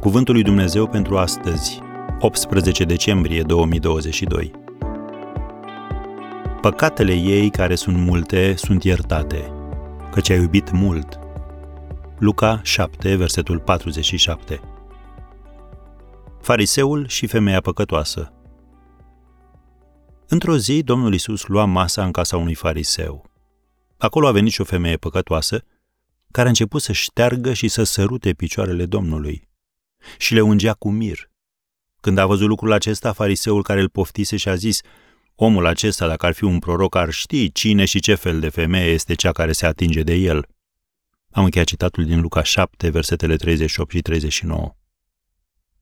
Cuvântul lui Dumnezeu pentru astăzi, 18 decembrie 2022. Păcatele ei care sunt multe sunt iertate, căci ai iubit mult. Luca 7, versetul 47. Fariseul și femeia păcătoasă. Într-o zi, Domnul Isus lua masa în casa unui fariseu. Acolo a venit și o femeie păcătoasă, care a început să șteargă și să sărute picioarele Domnului și le ungea cu mir. Când a văzut lucrul acesta, fariseul care îl poftise și a zis, omul acesta, dacă ar fi un proroc, ar ști cine și ce fel de femeie este cea care se atinge de el. Am încheiat citatul din Luca 7, versetele 38 și 39.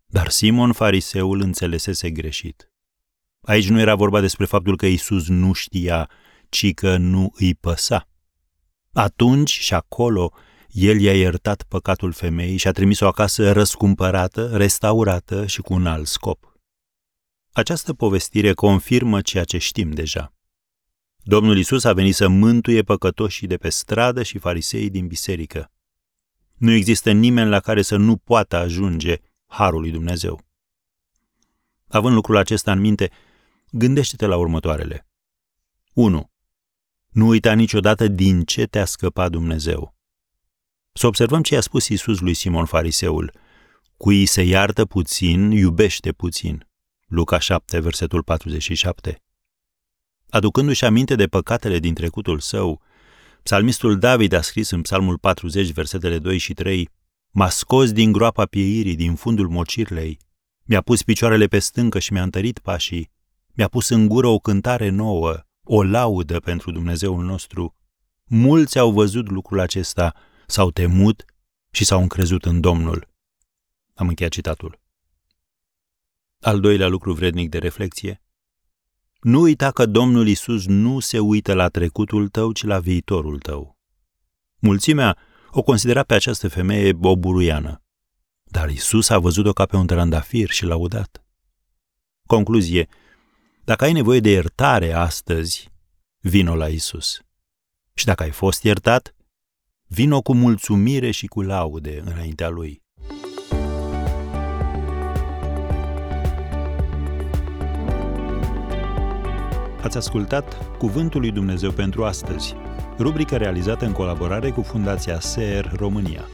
Dar Simon, fariseul, înțelesese greșit. Aici nu era vorba despre faptul că Isus nu știa, ci că nu îi păsa. Atunci și acolo el i-a iertat păcatul femeii și a trimis-o acasă răscumpărată, restaurată și cu un alt scop. Această povestire confirmă ceea ce știm deja. Domnul Isus a venit să mântuie păcătoșii de pe stradă și fariseii din biserică. Nu există nimeni la care să nu poată ajunge harul lui Dumnezeu. Având lucrul acesta în minte, gândește-te la următoarele. 1. Nu uita niciodată din ce te-a scăpat Dumnezeu. Să observăm ce a spus Isus lui Simon Fariseul. Cui se iartă puțin, iubește puțin. Luca 7, versetul 47. Aducându-și aminte de păcatele din trecutul său, psalmistul David a scris în psalmul 40, versetele 2 și 3, M-a scos din groapa pieirii, din fundul mocirlei, mi-a pus picioarele pe stâncă și mi-a întărit pașii, mi-a pus în gură o cântare nouă, o laudă pentru Dumnezeul nostru. Mulți au văzut lucrul acesta s-au temut și s-au încrezut în Domnul. Am încheiat citatul. Al doilea lucru vrednic de reflexie. Nu uita că Domnul Isus nu se uită la trecutul tău, ci la viitorul tău. Mulțimea o considera pe această femeie o buruiană, dar Isus a văzut-o ca pe un trandafir și laudat. Concluzie. Dacă ai nevoie de iertare astăzi, vino la Isus. Și dacă ai fost iertat, Vino cu mulțumire și cu laude înaintea Lui. Ați ascultat Cuvântul lui Dumnezeu pentru astăzi, rubrica realizată în colaborare cu Fundația SER România.